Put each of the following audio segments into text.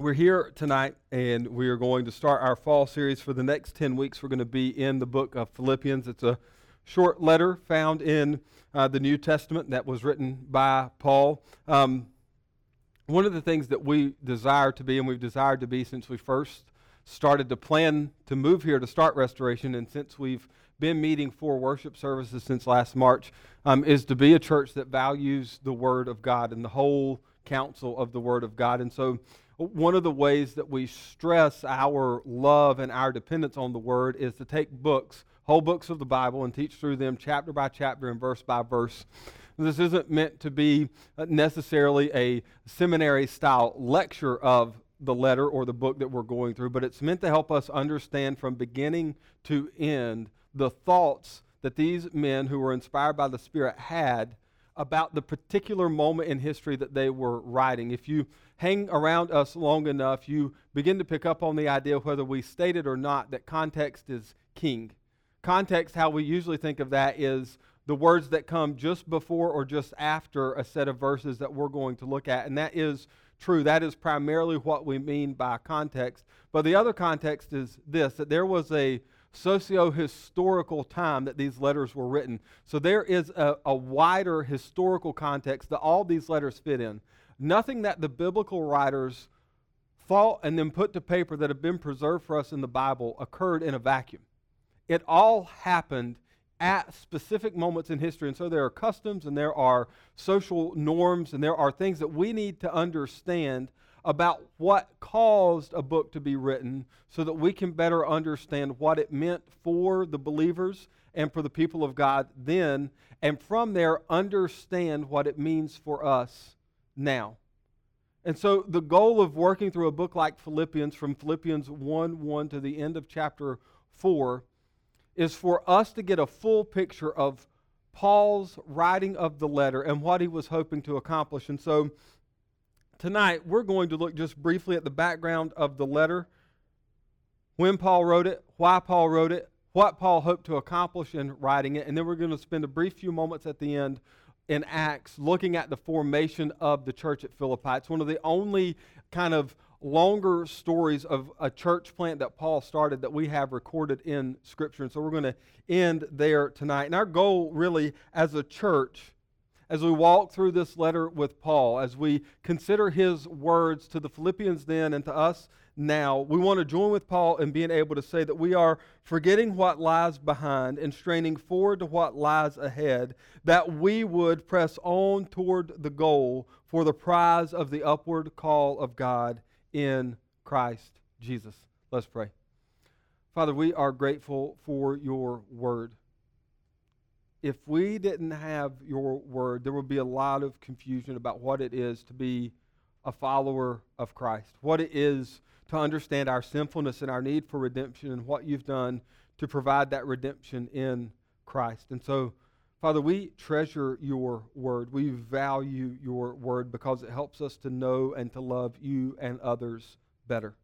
we're here tonight and we are going to start our fall series for the next 10 weeks. We're going to be in the book of Philippians. It's a short letter found in uh, the New Testament that was written by Paul. Um, one of the things that we desire to be, and we've desired to be since we first started to plan to move here to start restoration, and since we've been meeting for worship services since last March, um, is to be a church that values the Word of God and the whole counsel of the Word of God. And so, one of the ways that we stress our love and our dependence on the Word is to take books, whole books of the Bible, and teach through them chapter by chapter and verse by verse. This isn't meant to be uh, necessarily a seminary style lecture of the letter or the book that we're going through, but it's meant to help us understand from beginning to end the thoughts that these men who were inspired by the Spirit had about the particular moment in history that they were writing. If you hang around us long enough, you begin to pick up on the idea, whether we state it or not, that context is king. Context, how we usually think of that, is the words that come just before or just after a set of verses that we're going to look at. And that is true. That is primarily what we mean by context. But the other context is this that there was a socio historical time that these letters were written. So there is a, a, wider historical context that all these letters fit in. Nothing that the biblical writers thought and then put to paper that have been preserved for us in the Bible occurred in a vacuum. It all happened at specific moments in history. And so there are customs and there are social norms and there are things that we need to understand about what caused a book to be written so that we can better understand what it meant for the believers and for the people of God then, and from there understand what it means for us now. And so, the goal of working through a book like Philippians, from Philippians 1 1 to the end of chapter 4, is for us to get a full picture of Paul's writing of the letter and what he was hoping to accomplish. And so, tonight we're going to look just briefly at the background of the letter, when Paul wrote it, why Paul wrote it, what Paul hoped to accomplish in writing it, and then we're going to spend a brief few moments at the end in Acts looking at the formation of the church at Philippi. It's one of the only kind of longer stories of a church plant that Paul started that we have recorded in Scripture. And so we're going to end there tonight. And our goal, really, as a church, as we walk through this letter with Paul, as we consider his words to the Philippians then and to us now, we want to join with Paul in being able to say that we are forgetting what lies behind and straining forward to what lies ahead, that we would press on toward the goal for the prize of the upward call of God in Christ Jesus. Let's pray. Father, we are grateful for your word if we didn't have your word, there would be a lot of confusion about what it is to be a follower of Christ, what it is to understand our sinfulness and our need for redemption, and what you've done to provide that redemption in Christ. And so, Father, we treasure your word. We value your word because it helps us to know and to love you and others better.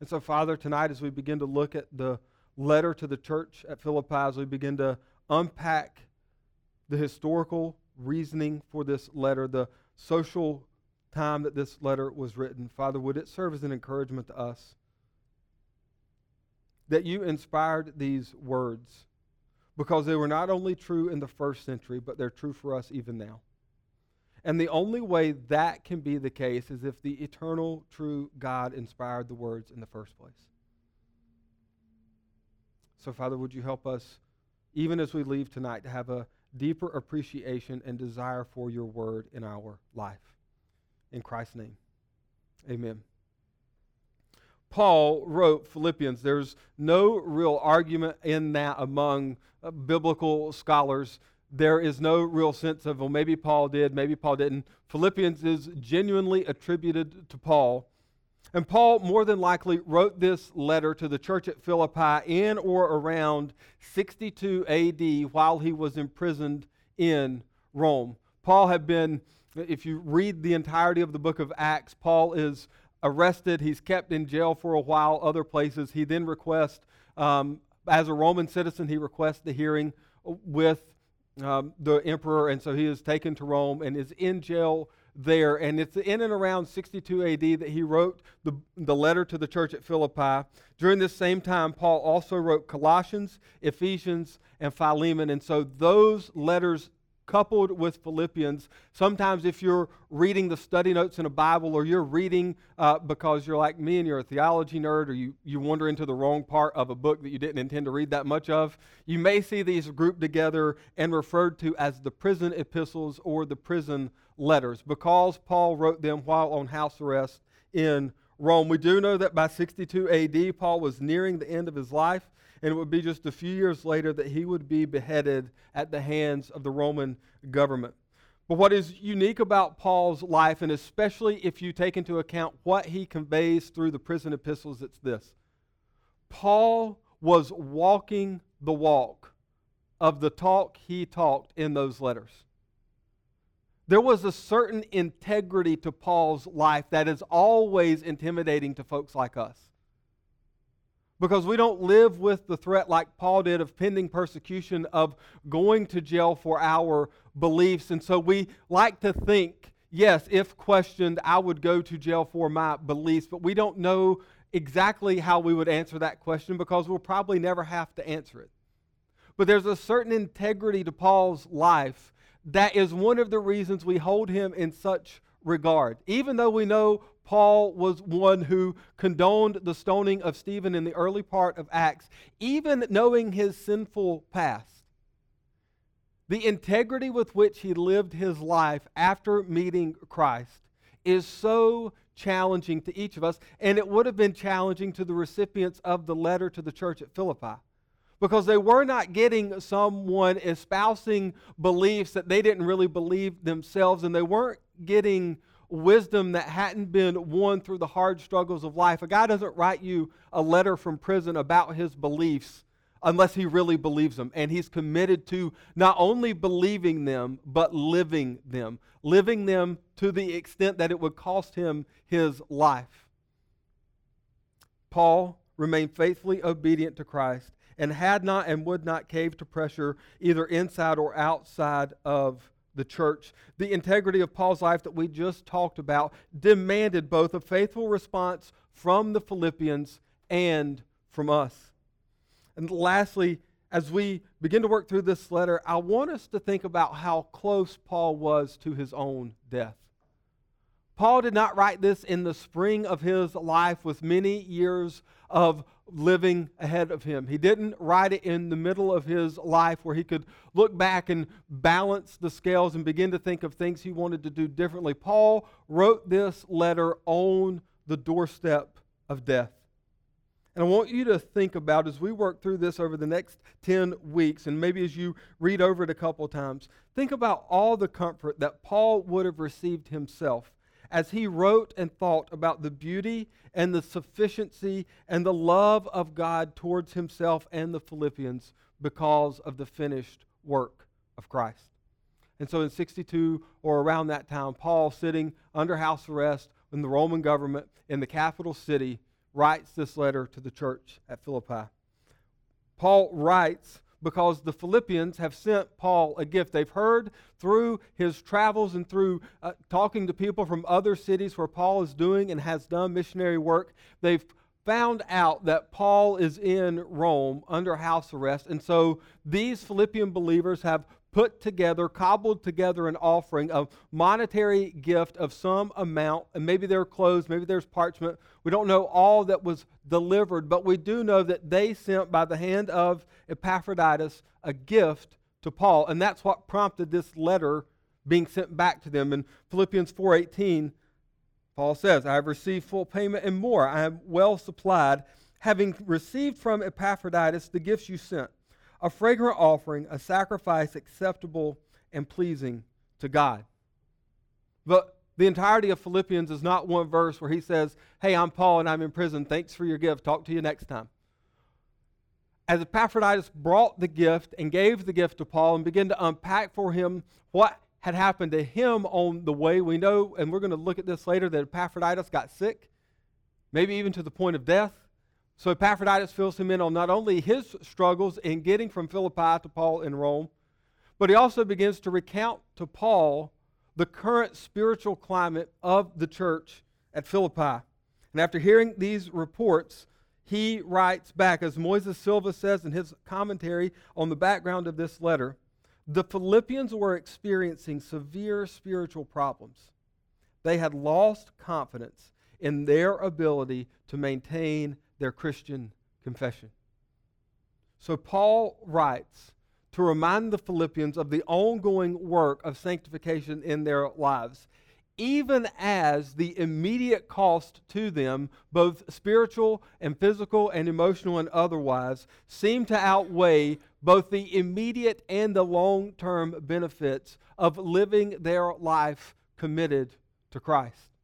And so, Father, tonight as we begin to look at the letter to the church at Philippi, as we begin to unpack the historical reasoning for this letter, the social time that this letter was written. Father, would it serve as an encouragement to us that you inspired these words because they were not only true in the first century, but they're true for us even now. And the only way that can be the case is if the eternal, true God inspired the words in the first place. So, Father, would you help us? Even as we leave tonight, to have a deeper appreciation and desire for your word in our life. In Christ's name, amen. Paul wrote Philippians. There's no real argument in that among uh, biblical scholars. There is no real sense of, well, maybe Paul did, maybe Paul didn't. Philippians is genuinely attributed to Paul. And Paul more than likely wrote this letter to the church at Philippi in or around 62 AD while he was imprisoned in Rome. Paul had been, if you read the entirety of the book of Acts, Paul is arrested. He's kept in jail for a while, other places. He then requests, um, as a Roman citizen, he requests the hearing with um, the emperor. And so he is taken to Rome and is in jail there. And it's in and around 62 AD that he wrote the, the letter to the church at Philippi. During this same time, Paul also wrote Colossians, Ephesians, and Philemon. And so those letters coupled with Philippians. Sometimes, if you're reading the study notes in a Bible or you're reading uh, because you're like me and you're a theology nerd or you, you wander into the wrong part of a book that you didn't intend to read that much of, you may see these grouped together and referred to as the prison epistles or the prison letters because Paul wrote them while on house arrest in Rome. We do know that by 62 AD, Paul was nearing the end of his life and it would be just a few years later that he would be beheaded at the hands of the Roman government. But what is unique about Paul's life, and especially if you take into account what he conveys through the prison epistles, it's this Paul was walking the walk of the talk he talked in those letters. There was a certain integrity to Paul's life that is always intimidating to folks like us because we don't live with the threat like Paul did of pending persecution, of going to jail for our beliefs. And so we like to think, yes, if questioned, I would go to jail for my beliefs, but we don't know exactly how we would answer that question because we'll probably never have to answer it. But there's a certain integrity to Paul's life that is one of the reasons we hold him in such regard. Even though we know Paul was one who condoned the stoning of Stephen in the early part of Acts, even knowing his sinful past. The integrity with which he lived his life after meeting Christ is so challenging to each of us, and it would have been challenging to the recipients of the letter to the church at Philippi because they were not getting someone espousing beliefs that they didn't really believe themselves, and they weren't getting wisdom that hadn't been won through the hard struggles of life. A guy doesn't write you a letter from prison about his beliefs unless he really believes them. And he's committed to not only believing them, but living them, living them to the extent that it would cost him his life. Paul remained faithfully obedient to Christ and had not and would not cave to pressure either inside or outside of the church. The integrity of Paul's life that we just talked about demanded both a faithful response from the Philippians and from us. And lastly, as we begin to work through this letter, I want us to think about how close Paul was to his own death. Paul did not write this in the spring of his life with many years of living ahead of him. He didn't write it in the middle of his life where he could look back and balance the scales and begin to think of things he wanted to do differently. Paul wrote this letter on the doorstep of death. And I want you to think about as we work through this over the next 10 weeks, and maybe as you read over it a couple times, think about all the comfort that Paul would have received himself as he wrote and thought about the beauty and the sufficiency and the love of God towards himself and the Philippians because of the finished work of Christ. And so in 62 or around that time, Paul, sitting under house arrest in the Roman government in the capital city, writes this letter to the church at Philippi. Paul writes because the Philippians have sent Paul a gift. They've heard through his travels and through uh, talking to people from other cities where Paul is doing and has done missionary work. They've found out that Paul is in Rome under house arrest. And so these Philippian believers have put together, cobbled together an offering, a monetary gift of some amount, and maybe there are clothes, maybe there's parchment. We don't know all that was delivered, but we do know that they sent by the hand of Epaphroditus a gift to Paul, and that's what prompted this letter being sent back to them. In Philippians 4:18, Paul says, "I have received full payment and more. I am well supplied, having received from Epaphroditus the gifts you sent." A fragrant offering, a sacrifice acceptable and pleasing to God. But the entirety of Philippians is not one verse where he says, Hey, I'm Paul and I'm in prison. Thanks for your gift. Talk to you next time. As Epaphroditus brought the gift and gave the gift to Paul and began to unpack for him what had happened to him on the way, we know, and we're going to look at this later, that Epaphroditus got sick, maybe even to the point of death. So Epaphroditus fills him in on not only his struggles in getting from Philippi to Paul in Rome, but he also begins to recount to Paul the current spiritual climate of the church at Philippi. And after hearing these reports, he writes back, as Moises Silva says in his commentary on the background of this letter, the Philippians were experiencing severe spiritual problems. They had lost confidence in their ability to maintain their Christian confession. So Paul writes to remind the Philippians of the ongoing work of sanctification in their lives, even as the immediate cost to them, both spiritual and physical and emotional and otherwise, seem to outweigh both the immediate and the long term benefits of living their life committed to Christ.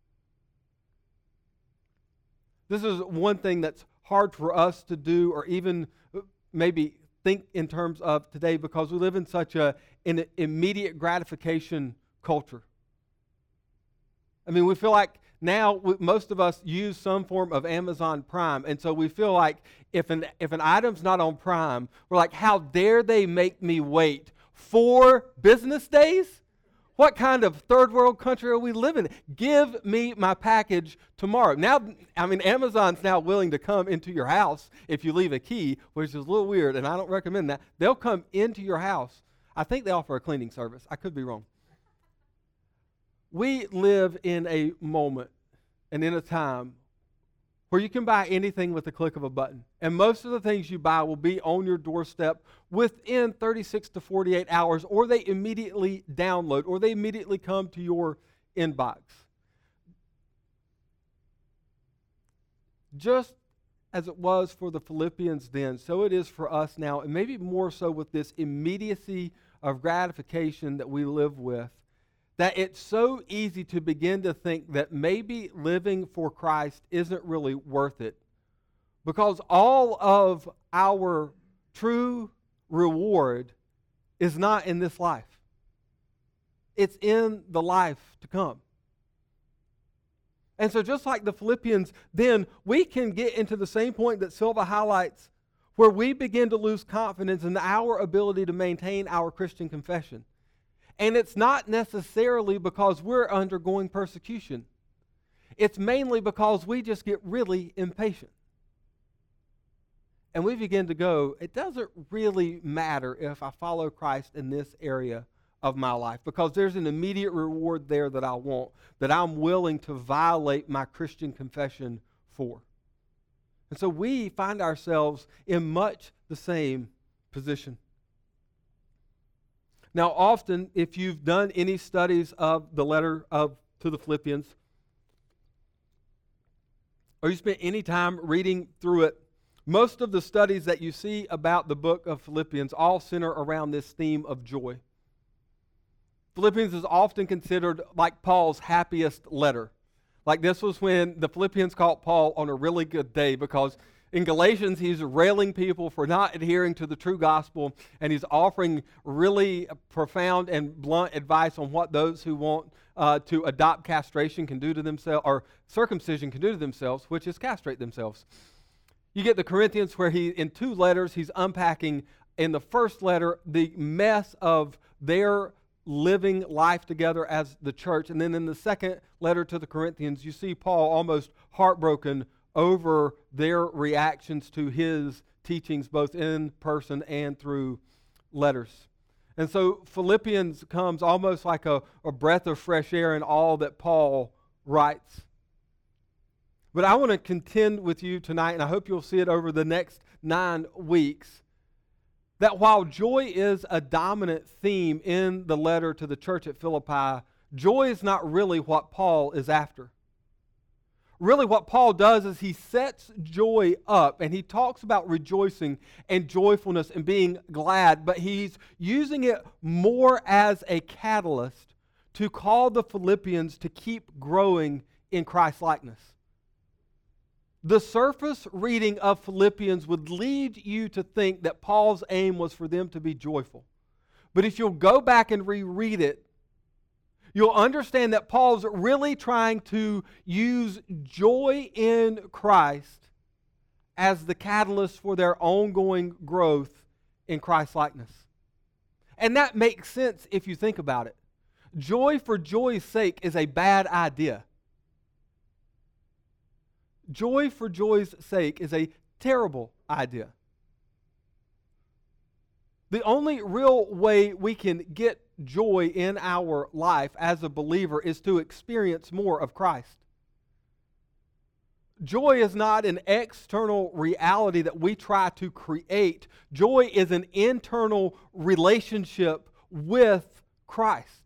This is one thing that's hard for us to do or even uh, maybe think in terms of today because we live in such a, an immediate gratification culture. I mean, we feel like now most of us use some form of Amazon Prime, and so we feel like if an if an item's not on Prime, we're like, how dare they make me wait four business days? What kind of third world country are we living in? Give me my package tomorrow. Now, I mean, Amazon's now willing to come into your house if you leave a key, which is a little weird, and I don't recommend that. They'll come into your house. I think they offer a cleaning service. I could be wrong. We live in a moment and in a time where you can buy anything with the click of a button. And most of the things you buy will be on your doorstep within 36 to 48 hours, or they immediately download, or they immediately come to your inbox. Just as it was for the Philippians then, so it is for us now, and maybe more so with this immediacy of gratification that we live with that it's so easy to begin to think that maybe living for Christ isn't really worth it because all of our true reward is not in this life, it's in the life to come. And so, just like the Philippians, then we can get into the same point that Silva highlights, where we begin to lose confidence in our ability to maintain our Christian confession. And it's not necessarily because we're undergoing persecution, it's mainly because we just get really impatient. And we begin to go, it doesn't really matter if I follow Christ in this area of my life because there's an immediate reward there that I want, that I'm willing to violate my Christian confession for. And so we find ourselves in much the same position. Now, often, if you've done any studies of the letter of to the Philippians, or you spent any time reading through it, most of the studies that you see about the book of Philippians all center around this theme of joy. Philippians is often considered like Paul's happiest letter. Like this was when the Philippians caught Paul on a really good day because in Galatians, he's railing people for not adhering to the true gospel, and he's offering really profound and blunt advice on what those who want uh, to adopt castration can do to themselves, or circumcision can do to themselves, which is castrate themselves. You get the Corinthians where he, in two letters, he's unpacking in the first letter the mess of their living life together as the church. And then in the second letter to the Corinthians, you see Paul almost heartbroken over their reactions to his teachings, both in person and through letters. And so Philippians comes almost like a, a breath of fresh air in all that Paul writes. But I want to contend with you tonight, and I hope you'll see it over the next nine weeks, that while joy is a dominant theme in the letter to the church at Philippi, joy is not really what Paul is after really what Paul does is he sets joy up and he talks about rejoicing and joyfulness and being glad, but he's using it more as a catalyst to call the Philippians to keep growing in Christ likeness. The surface reading of Philippians would lead you to think that Paul's aim was for them to be joyful. But if you'll go back and reread it, you'll understand that Paul's really trying to use joy in Christ as the catalyst for their ongoing growth in Christ likeness. And that makes sense if you think about it. joy for joy's sake is a bad idea. Joy for joy's sake is a terrible idea. The only real way we can get joy in our life as a believer is to experience more of Christ. Joy is not an external reality that we try to create. Joy is an internal relationship with Christ.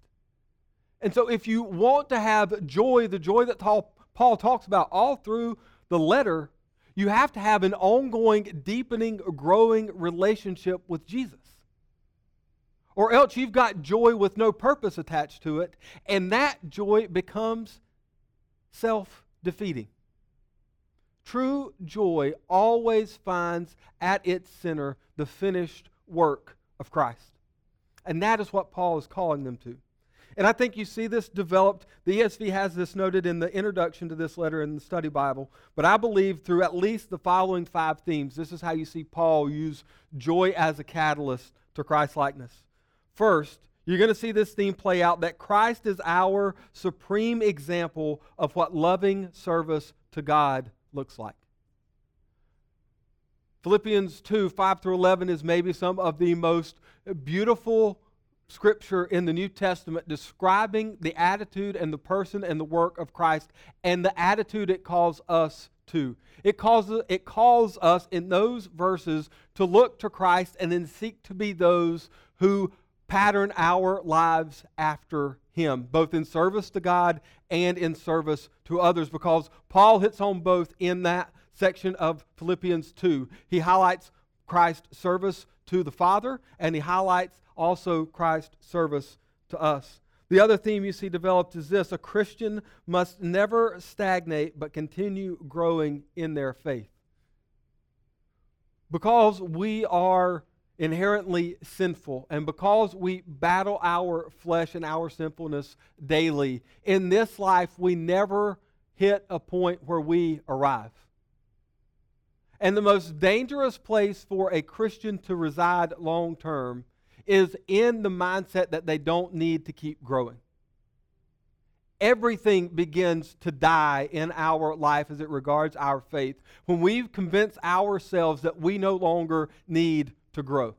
And so, if you want to have joy, the joy that Paul talks about all through the letter, you have to have an ongoing, deepening, growing relationship with Jesus. Or else you've got joy with no purpose attached to it, and that joy becomes self defeating. True joy always finds at its center the finished work of Christ. And that is what Paul is calling them to. And I think you see this developed. The ESV has this noted in the introduction to this letter in the study Bible. But I believe through at least the following five themes, this is how you see Paul use joy as a catalyst to Christ likeness. First, you're going to see this theme play out that Christ is our supreme example of what loving service to God looks like. Philippians 2 5 through 11 is maybe some of the most beautiful scripture in the New Testament describing the attitude and the person and the work of Christ and the attitude it calls us to. It calls, it calls us in those verses to look to Christ and then seek to be those who pattern our lives after Him, both in service to God and in service to others, because Paul hits on both in that section of Philippians 2. He highlights Christ's service to the Father, and he highlights also Christ's service to us. The other theme you see developed is this a Christian must never stagnate but continue growing in their faith. Because we are inherently sinful, and because we battle our flesh and our sinfulness daily, in this life we never hit a point where we arrive. And the most dangerous place for a Christian to reside long term is in the mindset that they don't need to keep growing. Everything begins to die in our life as it regards our faith when we've convinced ourselves that we no longer need to grow.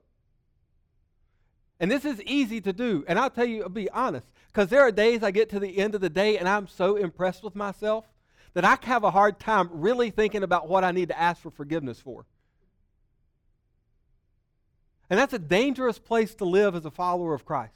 And this is easy to do. And I'll tell you, I'll be honest, because there are days I get to the end of the day and I'm so impressed with myself that I have a hard time really thinking about what I need to ask for forgiveness for. And that's a dangerous place to live as a follower of Christ.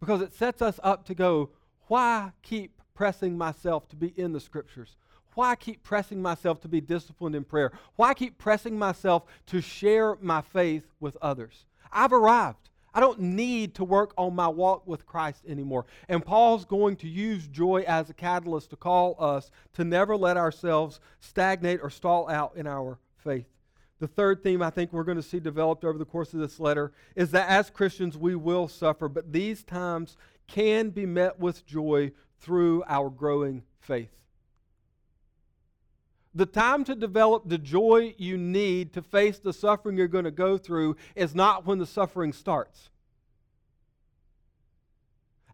Because it sets us up to go, why keep pressing myself to be in the scriptures? Why keep pressing myself to be disciplined in prayer? Why keep pressing myself to share my faith with others? I've arrived. I don't need to work on my walk with Christ anymore. And Paul's going to use joy as a catalyst to call us to never let ourselves stagnate or stall out in our faith. The third theme I think we're going to see developed over the course of this letter is that as Christians we will suffer, but these times can be met with joy through our growing faith. The time to develop the joy you need to face the suffering you're going to go through is not when the suffering starts.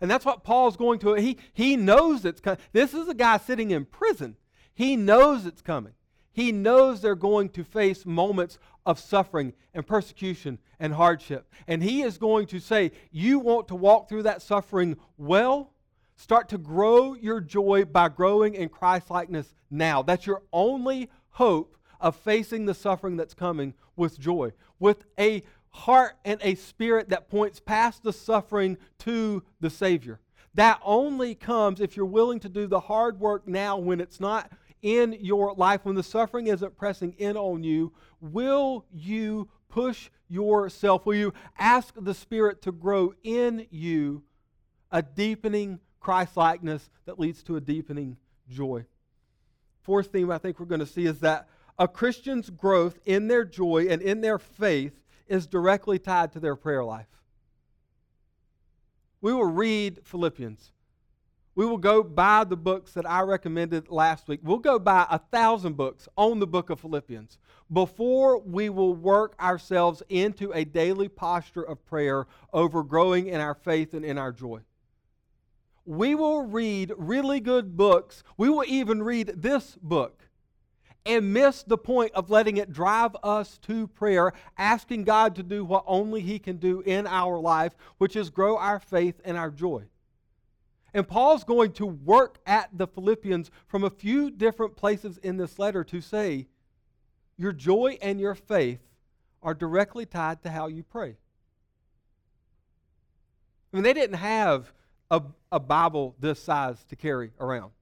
And that's what Paul's going to. He, he knows it's coming. This is a guy sitting in prison. He knows it's coming. He knows they're going to face moments of suffering and persecution and hardship. And he is going to say, You want to walk through that suffering well? Start to grow your joy by growing in Christ likeness now. That's your only hope of facing the suffering that's coming with joy, with a heart and a spirit that points past the suffering to the Savior. That only comes if you're willing to do the hard work now when it's not in your life, when the suffering isn't pressing in on you. Will you push yourself? Will you ask the Spirit to grow in you a deepening Christ likeness that leads to a deepening joy. Fourth theme I think we're going to see is that a Christian's growth in their joy and in their faith is directly tied to their prayer life. We will read Philippians. We will go buy the books that I recommended last week. We'll go buy a thousand books on the book of Philippians before we will work ourselves into a daily posture of prayer over growing in our faith and in our joy. We will read really good books. We will even read this book and miss the point of letting it drive us to prayer, asking God to do what only He can do in our life, which is grow our faith and our joy. And Paul's going to work at the Philippians from a few different places in this letter to say, your joy and your faith are directly tied to how you pray. I mean, they didn't have a, a Bible this size to carry around.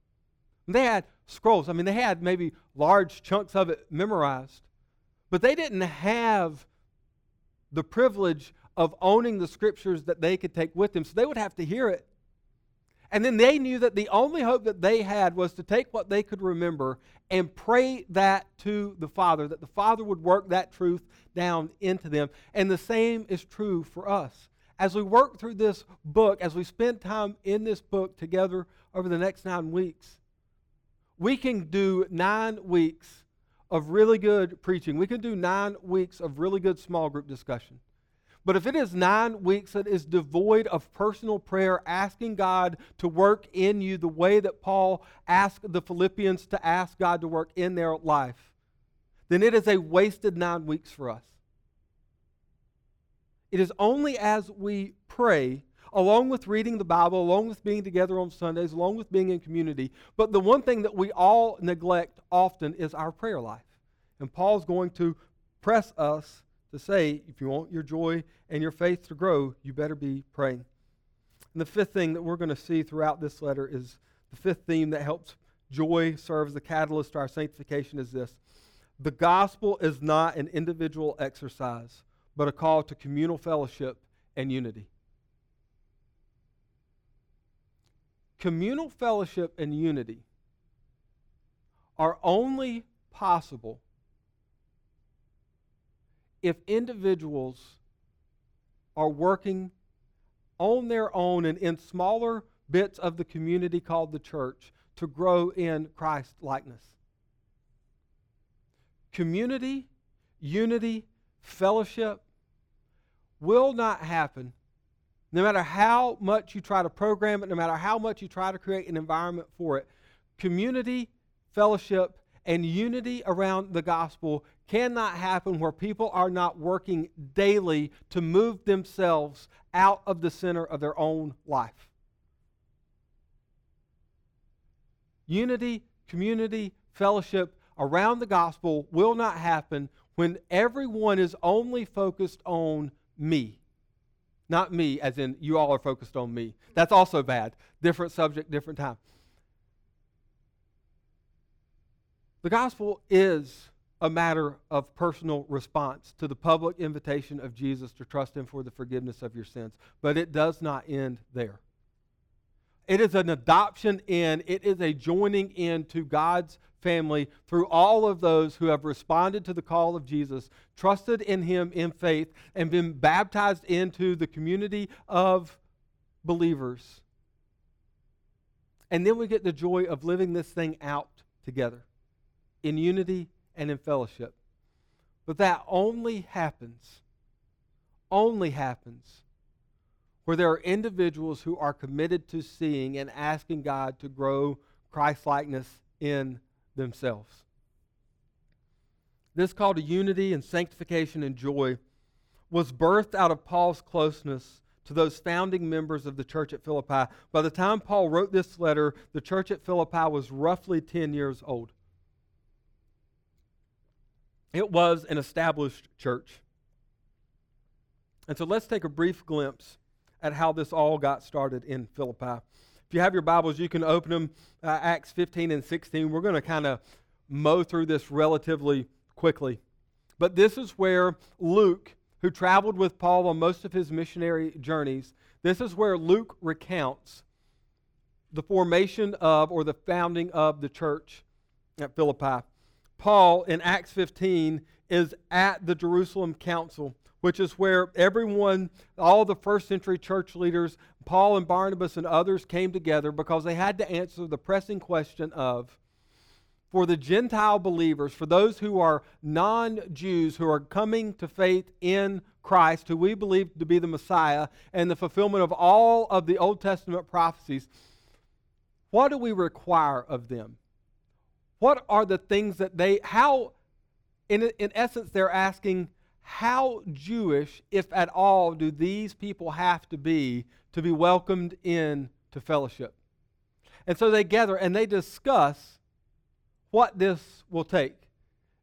They had scrolls. I mean, they had maybe large chunks of it memorized, but they didn't have the privilege of owning the scriptures that they could take with them. So they would have to hear it and then they knew that the only hope that they had was to take what they could remember and pray that to the Father, that the Father would work that truth down into them. And the same is true for us. As we work through this book, as we spend time in this book together over the next nine weeks, we can do nine weeks of really good preaching. We can do nine weeks of really good small group discussion. But if it is nine weeks that is devoid of personal prayer, asking God to work in you the way that Paul asked the Philippians to ask God to work in their life, then it is a wasted nine weeks for us. It is only as we pray, along with reading the Bible, along with being together on Sundays, along with being in community, but the one thing that we all neglect often is our prayer life. And Paul's going to press us to say if you want your joy and your faith to grow, you better be praying. And the fifth thing that we're going to see throughout this letter is the fifth theme that helps joy serve as a catalyst to our sanctification is this the gospel is not an individual exercise, but a call to communal fellowship and unity. Communal fellowship and unity are only possible if individuals are working on their own and in smaller bits of the community called the church to grow in Christ likeness. Community, unity, fellowship will not happen no matter how much you try to program it, no matter how much you try to create an environment for it. Community, fellowship, and unity around the gospel cannot happen where people are not working daily to move themselves out of the center of their own life. Unity, community, fellowship around the gospel will not happen when everyone is only focused on me. Not me, as in you all are focused on me. That's also bad. Different subject, different time. The gospel is a matter of personal response to the public invitation of Jesus to trust Him for the forgiveness of your sins. But it does not end there. It is an adoption in, it is a joining into God's family through all of those who have responded to the call of Jesus, trusted in Him in faith, and been baptized into the community of believers. And then we get the joy of living this thing out together in unity and in fellowship. But that only happens, only happens where there are individuals who are committed to seeing and asking God to grow Christ likeness in themselves. This call to unity and sanctification and joy was birthed out of Paul's closeness to those founding members of the church at Philippi. By the time Paul wrote this letter, the church at Philippi was roughly 10 years old. It was an established church. And so let's take a brief glimpse at how this all got started in Philippi. If you have your Bibles, you can open them, uh, Acts 15 and 16. We're going to kind of mow through this relatively quickly. But this is where Luke, who traveled with Paul on most of his missionary journeys, this is where Luke recounts the formation of or the founding of the church at Philippi. Paul in Acts 15 is at the Jerusalem Council, which is where everyone, all the first century church leaders, Paul and Barnabas and others came together because they had to answer the pressing question of for the Gentile believers, for those who are non Jews who are coming to faith in Christ, who we believe to be the Messiah and the fulfillment of all of the Old Testament prophecies, what do we require of them? What are the things that they, how, in, in essence, they're asking, how Jewish, if at all, do these people have to be to be welcomed in to fellowship? And so they gather and they discuss what this will take.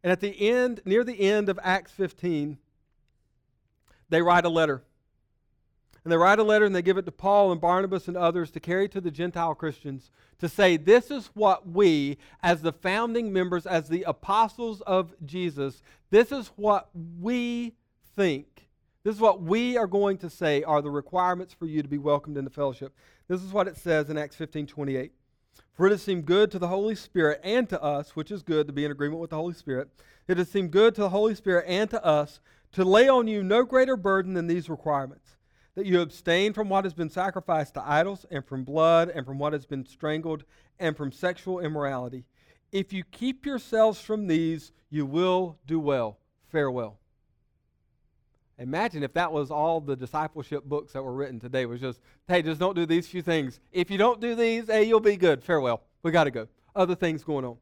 And at the end, near the end of Acts 15, they write a letter. And they write a letter and they give it to Paul and Barnabas and others to carry to the Gentile Christians to say, This is what we, as the founding members, as the apostles of Jesus, this is what we think. This is what we are going to say are the requirements for you to be welcomed into fellowship. This is what it says in Acts 15 28. For it has seemed good to the Holy Spirit and to us, which is good to be in agreement with the Holy Spirit, it has seemed good to the Holy Spirit and to us to lay on you no greater burden than these requirements that you abstain from what has been sacrificed to idols, and from blood, and from what has been strangled, and from sexual immorality. If you keep yourselves from these, you will do well. Farewell. Imagine if that was all the discipleship books that were written today was just, hey, just don't do these few things. If you don't do these, hey, you'll be good. Farewell. We got to go. Other things going on.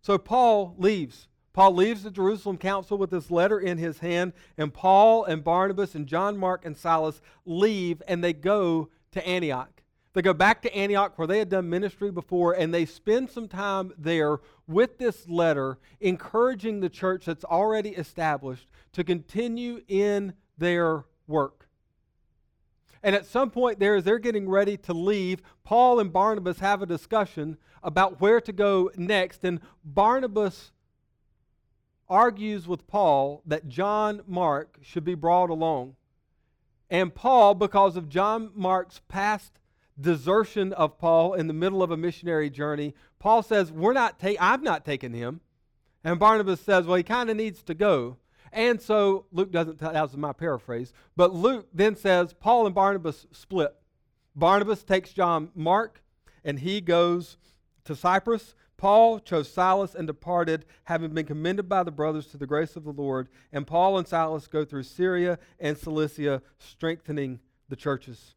So Paul leaves Paul leaves the Jerusalem council with this letter in his hand, and Paul and Barnabas and John Mark and Silas leave and they go to Antioch. They go back to Antioch where they had done ministry before, and they spend some time there with this letter, encouraging the church that's already established to continue in their work. And at some point there, as they're getting ready to leave, Paul and Barnabas have a discussion about where to go next. And Barnabas argues with Paul that John Mark should be brought along. And Paul, because of John Mark's past desertion of Paul in the middle of a missionary journey, Paul says, We're not ta- I'm not taking him. And Barnabas says, Well, he kind of needs to go. And so Luke doesn't tell, was my paraphrase, but Luke then says, Paul and Barnabas split. Barnabas takes John Mark and he goes to Cyprus. Paul chose Silas and departed, having been commended by the brothers to the grace of the Lord. And Paul and Silas go through Syria and Cilicia, strengthening the churches.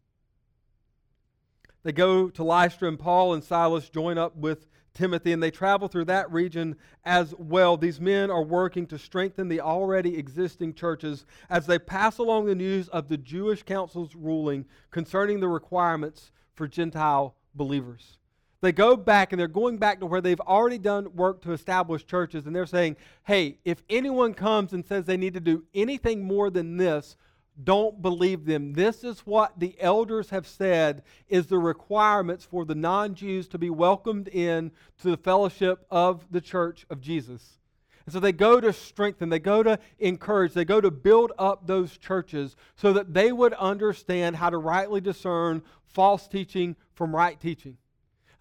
They go to Lystra, and Paul and Silas join up with Timothy, and they travel through that region as well. These men are working to strengthen the already existing churches as they pass along the news of the Jewish council's ruling concerning the requirements for Gentile believers. They go back and they're going back to where they've already done work to establish churches, and they're saying, hey, if anyone comes and says they need to do anything more than this, don't believe them. This is what the elders have said is the requirements for the non Jews to be welcomed in to the fellowship of the church of Jesus. And so they go to strengthen, they go to encourage, they go to build up those churches so that they would understand how to rightly discern false teaching from right teaching.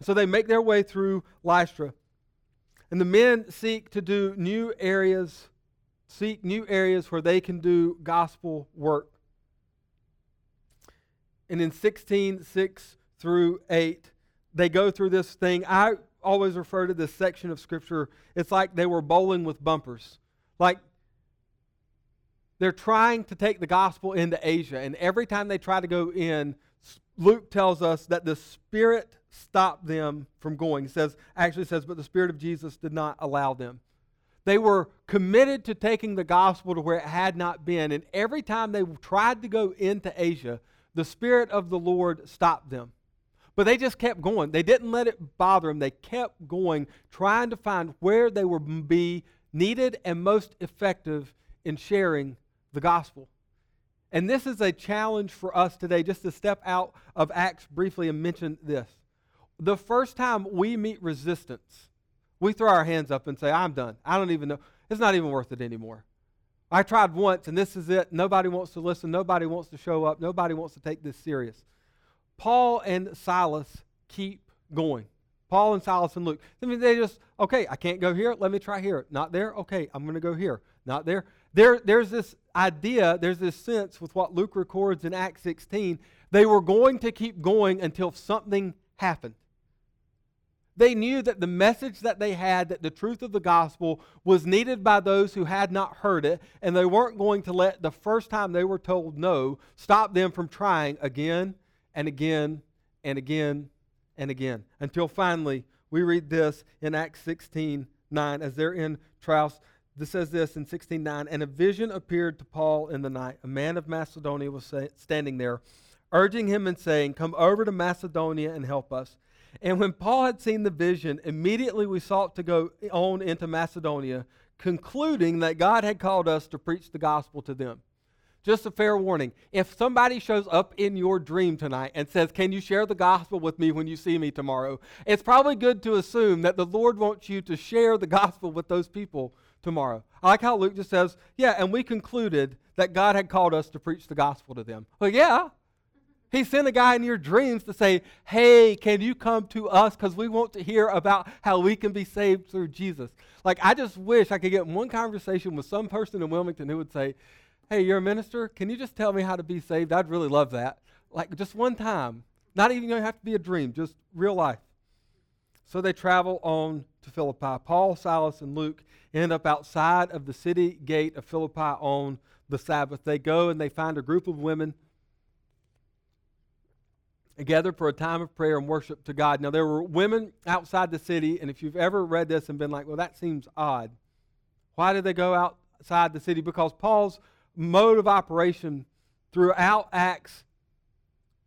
So they make their way through Lystra. And the men seek to do new areas, seek new areas where they can do gospel work. And in 16, 6 through 8, they go through this thing. I always refer to this section of Scripture, it's like they were bowling with bumpers. Like they're trying to take the gospel into Asia. And every time they try to go in, Luke tells us that the Spirit stopped them from going. He says, actually says, but the Spirit of Jesus did not allow them. They were committed to taking the gospel to where it had not been. And every time they tried to go into Asia, the Spirit of the Lord stopped them. But they just kept going. They didn't let it bother them. They kept going, trying to find where they would be needed and most effective in sharing the gospel. And this is a challenge for us today, just to step out of Acts briefly and mention this the first time we meet resistance, we throw our hands up and say, I'm done. I don't even know. It's not even worth it anymore. I tried once and this is it. Nobody wants to listen. Nobody wants to show up. Nobody wants to take this serious. Paul and Silas keep going. Paul and Silas and Luke. I mean, they just, okay, I can't go here. Let me try here. Not there. Okay, I'm going to go here. Not there. There, there's this idea, there's this sense with what Luke records in Acts 16 They were going to keep going until something happened. They knew that the message that they had, that the truth of the gospel was needed by those who had not heard it, and they weren't going to let the first time they were told no stop them from trying again and again and again and again until finally we read this in Acts 16 9 as they're in Troas. This says this in 16 9 and a vision appeared to Paul in the night. A man of Macedonia was standing there, urging him and saying, Come over to Macedonia and help us. And when Paul had seen the vision, immediately we sought to go on into Macedonia, concluding that God had called us to preach the gospel to them. Just a fair warning. If somebody shows up in your dream tonight and says, Can you share the gospel with me when you see me tomorrow? It's probably good to assume that the Lord wants you to share the gospel with those people tomorrow. I like how Luke just says, Yeah, and we concluded that God had called us to preach the gospel to them. Well, yeah. He sent a guy in your dreams to say, Hey, can you come to us? Because we want to hear about how we can be saved through Jesus. Like, I just wish I could get one conversation with some person in Wilmington who would say, Hey, you're a minister. Can you just tell me how to be saved? I'd really love that. Like just one time. Not even going to have to be a dream, just real life. So they travel on to Philippi. Paul, Silas, and Luke end up outside of the city gate of Philippi on the Sabbath. They go and they find a group of women gathered for a time of prayer and worship to God. Now, there were women outside the city, and if you've ever read this and been like, well, that seems odd, why did they go outside the city? Because Paul's mode of operation throughout Acts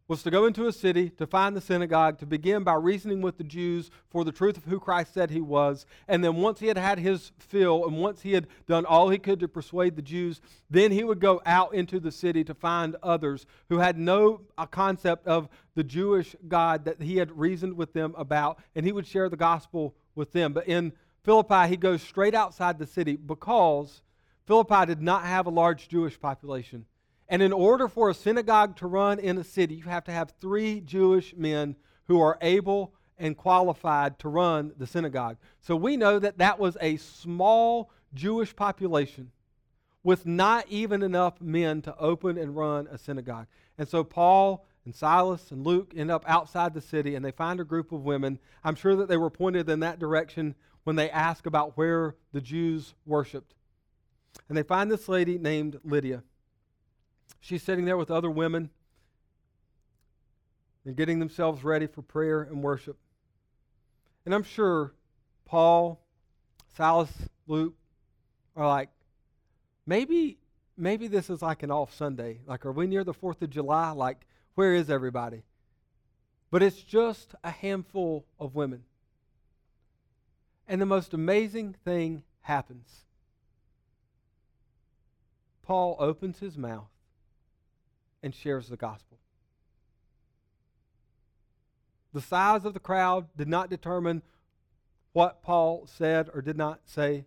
was to go into a city to find the synagogue, to begin by reasoning with the Jews for the truth of who Christ said he was. And then once he had had his fill and once he had done all he could to persuade the Jews, then he would go out into the city to find others who had no uh, concept of the Jewish God that he had reasoned with them about, and he would share the gospel with them. But in Philippi, he goes straight outside the city because Philippi did not have a large Jewish population. And in order for a synagogue to run in a city, you have to have three Jewish men who are able and qualified to run the synagogue. So we know that that was a small Jewish population with not even enough men to open and run a synagogue. And so Paul and Silas and Luke end up outside the city and they find a group of women. I'm sure that they were pointed in that direction when they ask about where the Jews worshiped. And they find this lady named Lydia. She's sitting there with other women. and getting themselves ready for prayer and worship. And I'm sure Paul, Silas, Luke are like, maybe, maybe this is like an off Sunday. Like, are we near the 4th of July? Like, where is everybody? But it's just a handful of women. And the most amazing thing happens. Paul opens his mouth and shares the gospel. The size of the crowd did not determine what Paul said or did not say.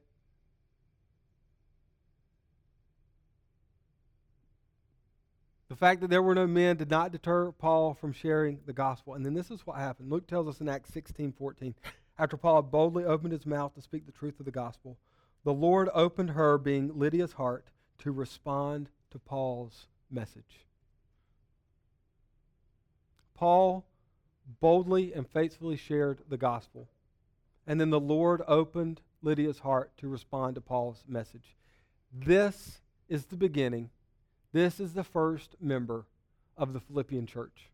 The fact that there were no men did not deter Paul from sharing the gospel. And then this is what happened. Luke tells us in Acts 16 14. After Paul boldly opened his mouth to speak the truth of the gospel, the Lord opened her, being Lydia's heart, to respond to Paul's message. Paul boldly and faithfully shared the gospel. And then the Lord opened Lydia's heart to respond to Paul's message. This is the beginning. This is the first member of the Philippian church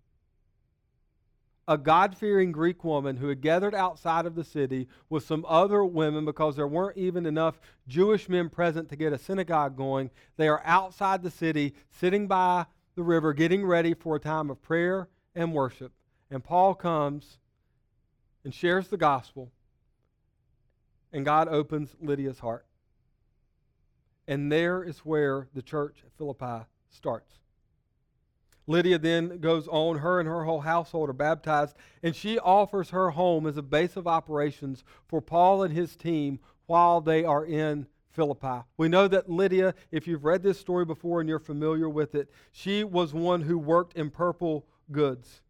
a God fearing Greek woman who had gathered outside of the city with some other women because there weren't even enough Jewish men present to get a synagogue going. They are outside the city, sitting by the river, getting ready for a time of prayer and worship. And Paul comes and shares the gospel, and God opens Lydia's heart. And there is where the church at Philippi starts. Lydia then goes on, her and her whole household are baptized, and she offers her home as a base of operations for Paul and his team while they are in Philippi. We know that Lydia, if you've read this story before and you're familiar with it, she was one who worked in purple goods.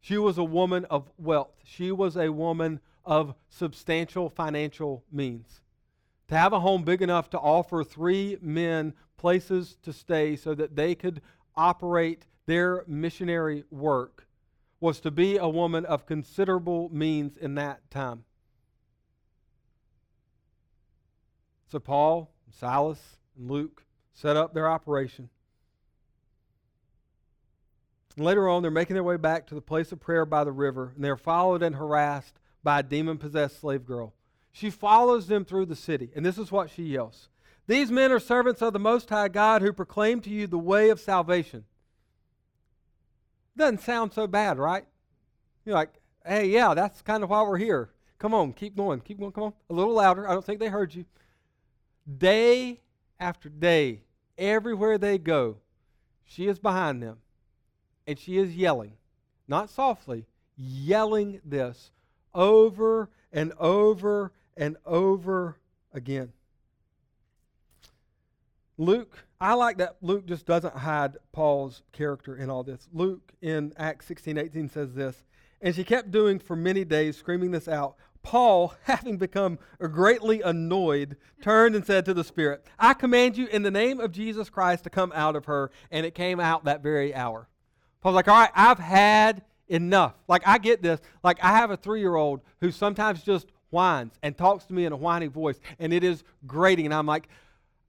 She was a woman of wealth. She was a woman of substantial financial means. To have a home big enough to offer three men places to stay so that they could operate their missionary work was to be a woman of considerable means in that time. So Paul, Silas, and Luke set up their operation. And later on, they're making their way back to the place of prayer by the river, and they're followed and harassed by a demon possessed slave girl. She follows them through the city, and this is what she yells These men are servants of the Most High God who proclaim to you the way of salvation. Doesn't sound so bad, right? You're like, hey, yeah, that's kind of why we're here. Come on, keep going, keep going, come on. A little louder. I don't think they heard you. Day after day, everywhere they go, she is behind them and she is yelling, not softly, yelling this over and over and over again. Luke, I like that Luke just doesn't hide Paul's character in all this. Luke in Acts 16 18 says this, and she kept doing for many days, screaming this out. Paul, having become greatly annoyed, turned and said to the Spirit, I command you in the name of Jesus Christ to come out of her. And it came out that very hour. Paul's like, all right, I've had enough. Like, I get this. Like, I have a three year old who sometimes just whines and talks to me in a whiny voice, and it is grating. And I'm like,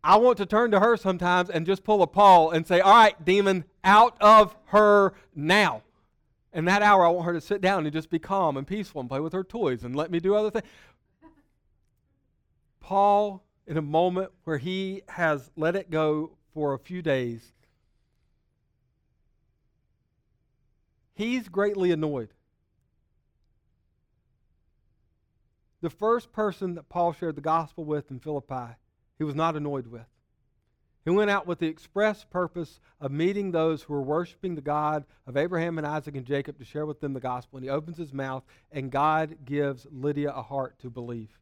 I want to turn to her sometimes and just pull a Paul and say, all right, demon, out of her now. In that hour, I want her to sit down and just be calm and peaceful and play with her toys and let me do other things. Paul, in a moment where he has let it go for a few days, he's greatly annoyed. The first person that Paul shared the gospel with in Philippi, he was not annoyed with. He went out with the express purpose of meeting those who were worshiping the God of Abraham and Isaac and Jacob to share with them the gospel. And he opens his mouth, and God gives Lydia a heart to believe.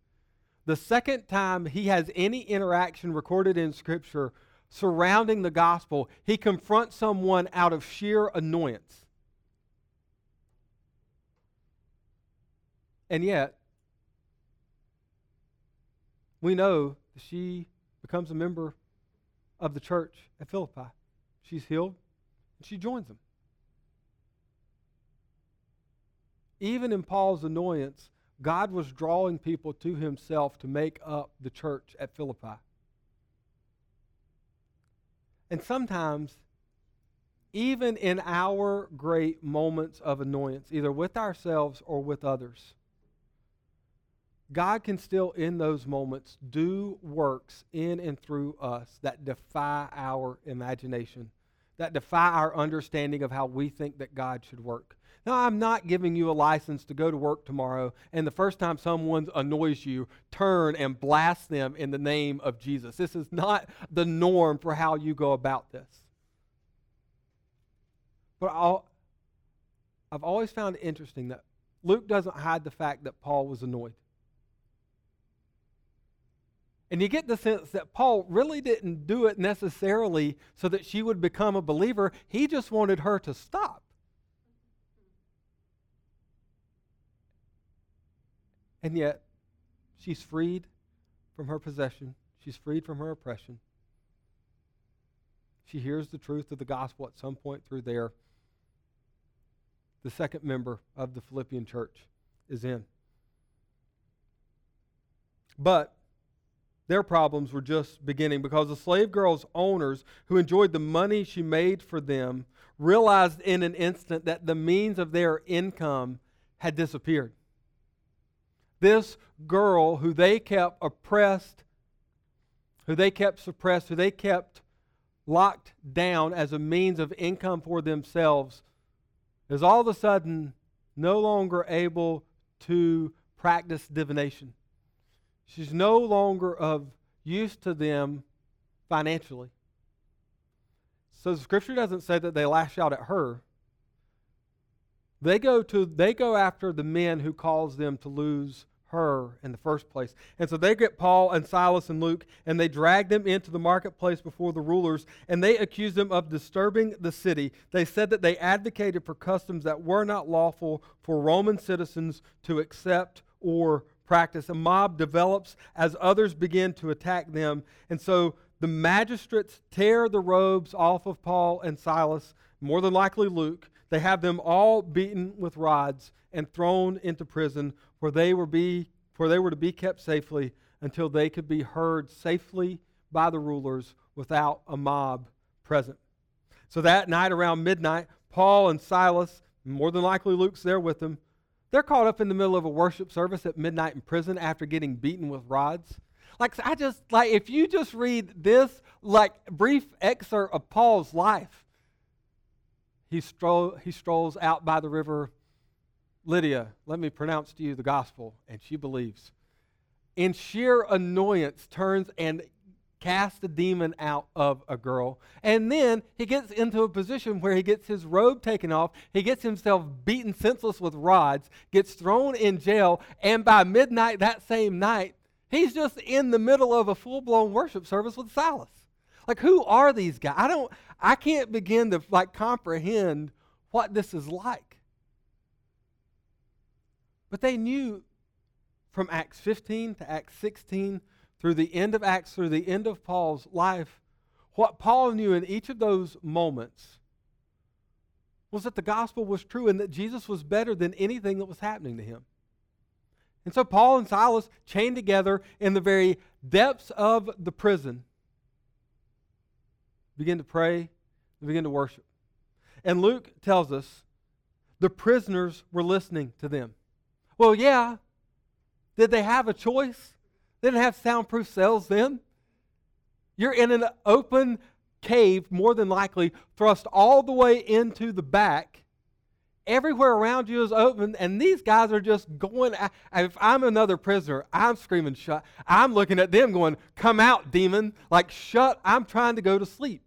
The second time he has any interaction recorded in Scripture surrounding the gospel, he confronts someone out of sheer annoyance. And yet, we know that she becomes a member of the church at Philippi. She's healed, and she joins them. Even in Paul's annoyance, God was drawing people to himself to make up the church at Philippi. And sometimes, even in our great moments of annoyance, either with ourselves or with others, God can still, in those moments, do works in and through us that defy our imagination, that defy our understanding of how we think that God should work. Now, I'm not giving you a license to go to work tomorrow and the first time someone annoys you, turn and blast them in the name of Jesus. This is not the norm for how you go about this. But I'll, I've always found it interesting that Luke doesn't hide the fact that Paul was annoyed. And you get the sense that Paul really didn't do it necessarily so that she would become a believer. He just wanted her to stop. And yet, she's freed from her possession, she's freed from her oppression. She hears the truth of the gospel at some point through there. The second member of the Philippian church is in. But their problems were just beginning because the slave girl's owners, who enjoyed the money she made for them, realized in an instant that the means of their income had disappeared. This girl, who they kept oppressed, who they kept suppressed, who they kept locked down as a means of income for themselves, is all of a sudden no longer able to practice divination. She's no longer of use to them financially. So the scripture doesn't say that they lash out at her. They go to they go after the men who caused them to lose her in the first place. And so they get Paul and Silas and Luke and they drag them into the marketplace before the rulers and they accuse them of disturbing the city. They said that they advocated for customs that were not lawful for Roman citizens to accept or practice. A mob develops as others begin to attack them. And so the magistrates tear the robes off of Paul and Silas. more than likely Luke, they have them all beaten with rods and thrown into prison where they were be for they were to be kept safely until they could be heard safely by the rulers without a mob present. So that night around midnight, Paul and Silas, more than likely Luke's there with them, they're caught up in the middle of a worship service at midnight in prison after getting beaten with rods. Like I just like if you just read this like brief excerpt of Paul's life, he, stroll, he strolls out by the river. Lydia, let me pronounce to you the gospel, and she believes. In sheer annoyance, turns and casts the demon out of a girl. And then he gets into a position where he gets his robe taken off, he gets himself beaten senseless with rods, gets thrown in jail, and by midnight that same night, he's just in the middle of a full blown worship service with Silas. Like, who are these guys? I don't, I can't begin to like comprehend what this is like. But they knew from Acts 15 to Acts 16 through the end of Acts, through the end of Paul's life, what Paul knew in each of those moments was that the gospel was true and that Jesus was better than anything that was happening to him. And so Paul and Silas, chained together in the very depths of the prison, begin to pray, and begin to worship. And Luke tells us the prisoners were listening to them. Well, yeah. Did they have a choice? They didn't have soundproof cells then. You're in an open cave, more than likely, thrust all the way into the back. Everywhere around you is open, and these guys are just going. If I'm another prisoner, I'm screaming, shut. I'm looking at them going, come out, demon. Like, shut. I'm trying to go to sleep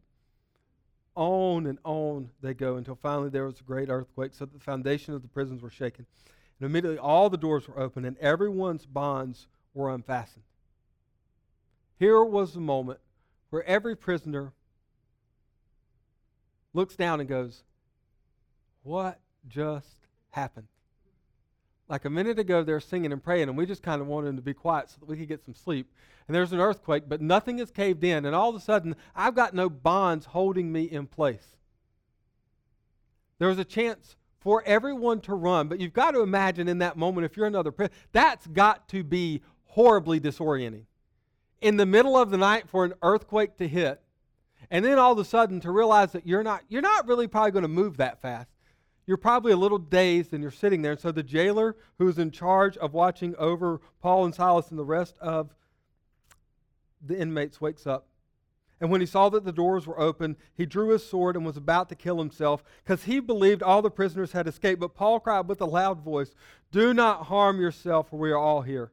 on and on they go until finally there was a great earthquake, so that the foundation of the prisons were shaken. And immediately all the doors were open, and everyone's bonds were unfastened. Here was the moment where every prisoner looks down and goes, What just happened? Like a minute ago, they're singing and praying, and we just kind of wanted them to be quiet so that we could get some sleep. And there's an earthquake, but nothing is caved in. And all of a sudden, I've got no bonds holding me in place. There was a chance for everyone to run, but you've got to imagine in that moment, if you're another prisoner, that's got to be horribly disorienting. In the middle of the night for an earthquake to hit, and then all of a sudden to realize that you're not, you're not really probably going to move that fast you're probably a little dazed and you're sitting there. And so the jailer who's in charge of watching over Paul and Silas and the rest of the inmates wakes up. And when he saw that the doors were open, he drew his sword and was about to kill himself because he believed all the prisoners had escaped. But Paul cried with a loud voice, Do not harm yourself, for we are all here.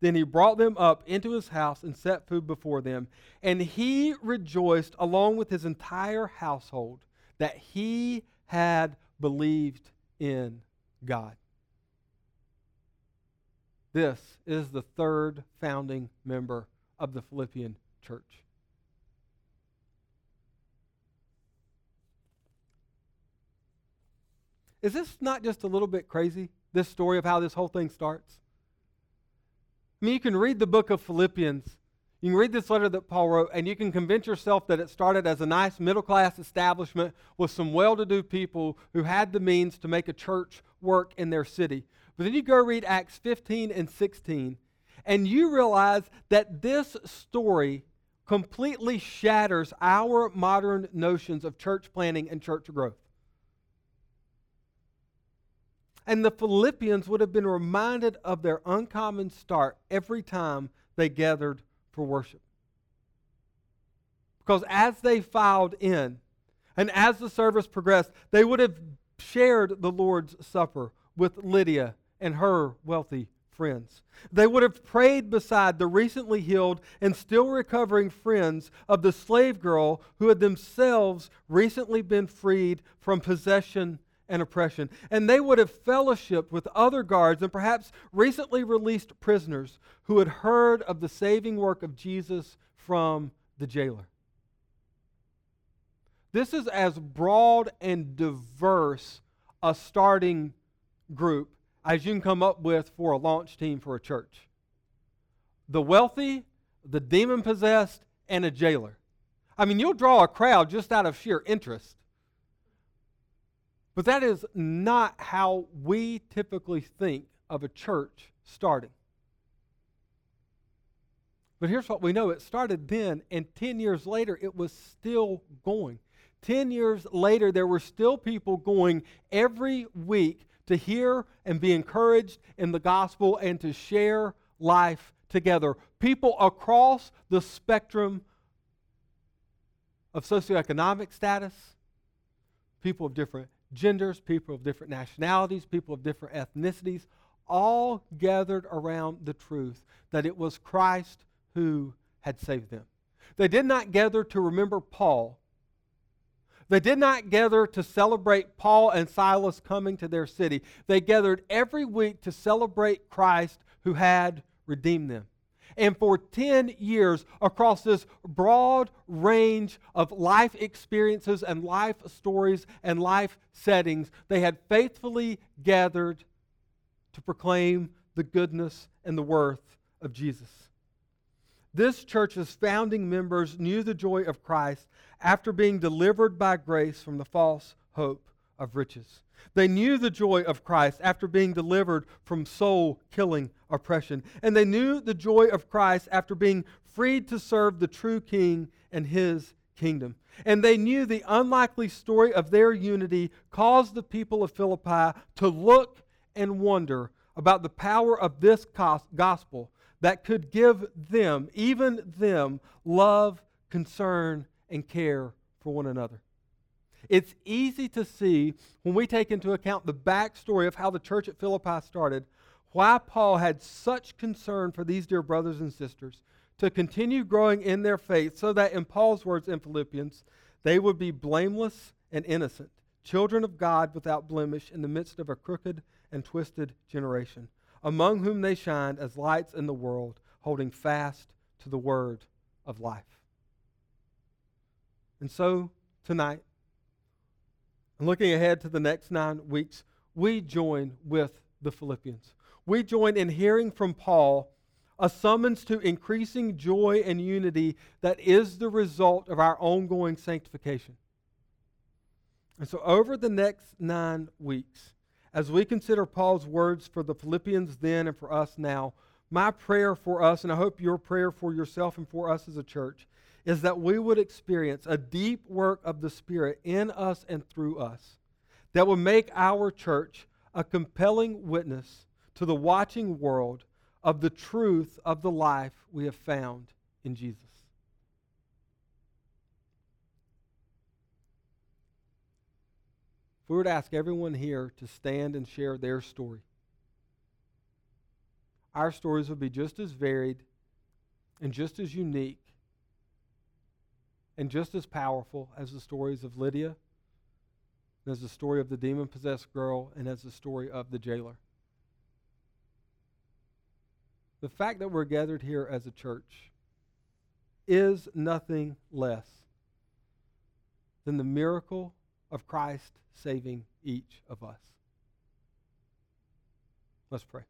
Then he brought them up into his house and set food before them. And he rejoiced along with his entire household that he had believed in God. This is the third founding member of the Philippian church. Is this not just a little bit crazy, this story of how this whole thing starts? I mean, you can read the book of Philippians you can read this letter that Paul wrote, and you can convince yourself that it started as a nice middle class establishment with some well to do people who had the means to make a church work in their city. But then you go read Acts 15 and 16, and you realize that this story completely shatters our modern notions of church planning and church growth. And the Philippians would have been reminded of their uncommon start every time they gathered for worship. Because as they filed in, and as the service progressed, they would have shared the Lord's Supper with Lydia and her wealthy friends. They would have prayed beside the recently healed and still recovering friends of the slave girl who had themselves recently been freed from possession and oppression. And they would have fellowshipped with other guards and perhaps recently released prisoners who had heard of the saving work of Jesus from the jailer. This is as broad and diverse a starting group as you can come up with for a launch team for a church. The wealthy, the demon possessed, and a jailer. I mean, you'll draw a crowd just out of sheer interest. But that is not how we typically think of a church starting. But here's what we know it started then, and 10 years later, it was still going. 10 years later, there were still people going every week to hear and be encouraged in the gospel and to share life together. People across the spectrum of socioeconomic status, people of different genders, people of different nationalities, people of different ethnicities, all gathered around the truth that it was Christ who had saved them. They did not gather to remember Paul they did not gather to celebrate Paul and Silas coming to their city. They gathered every week to celebrate Christ who had redeemed them. And for 10 years, across this broad range of life experiences and life stories and life settings, they had faithfully gathered to proclaim the goodness and the worth of Jesus. This church's founding members knew the joy of Christ after being delivered by grace from the false hope of riches. They knew the joy of Christ after being delivered from soul killing oppression. And they knew the joy of Christ after being freed to serve the true King and his kingdom. And they knew the unlikely story of their unity caused the people of Philippi to look and wonder about the power of this gospel that could give them, even them, love, concern, and care for one another. It's easy to see when we take into account the backstory of how the church at Philippi started, why Paul had such concern for these dear brothers and sisters to continue growing in their faith so that, in Paul's words in Philippians, they would be blameless and innocent, children of God without blemish in the midst of a crooked and twisted generation, among whom they shined as lights in the world, holding fast to the word of life. And so, tonight, and looking ahead to the next nine weeks, we join with the Philippians. We join in hearing from Paul a summons to increasing joy and unity that is the result of our ongoing sanctification. And so, over the next nine weeks, as we consider Paul's words for the Philippians then and for us now, my prayer for us, and I hope your prayer for yourself and for us as a church, is that we would experience a deep work of the Spirit in us and through us that will make our church a compelling witness to the watching world of the truth of the life we have found in Jesus. If we were to ask everyone here to stand and share their story, our stories would be just as varied and just as unique and just as powerful as the stories of Lydia, as the story of the demon possessed girl, and as the story of the jailer. The fact that we're gathered here as a church is nothing less than the miracle of Christ saving each of us. Let's pray.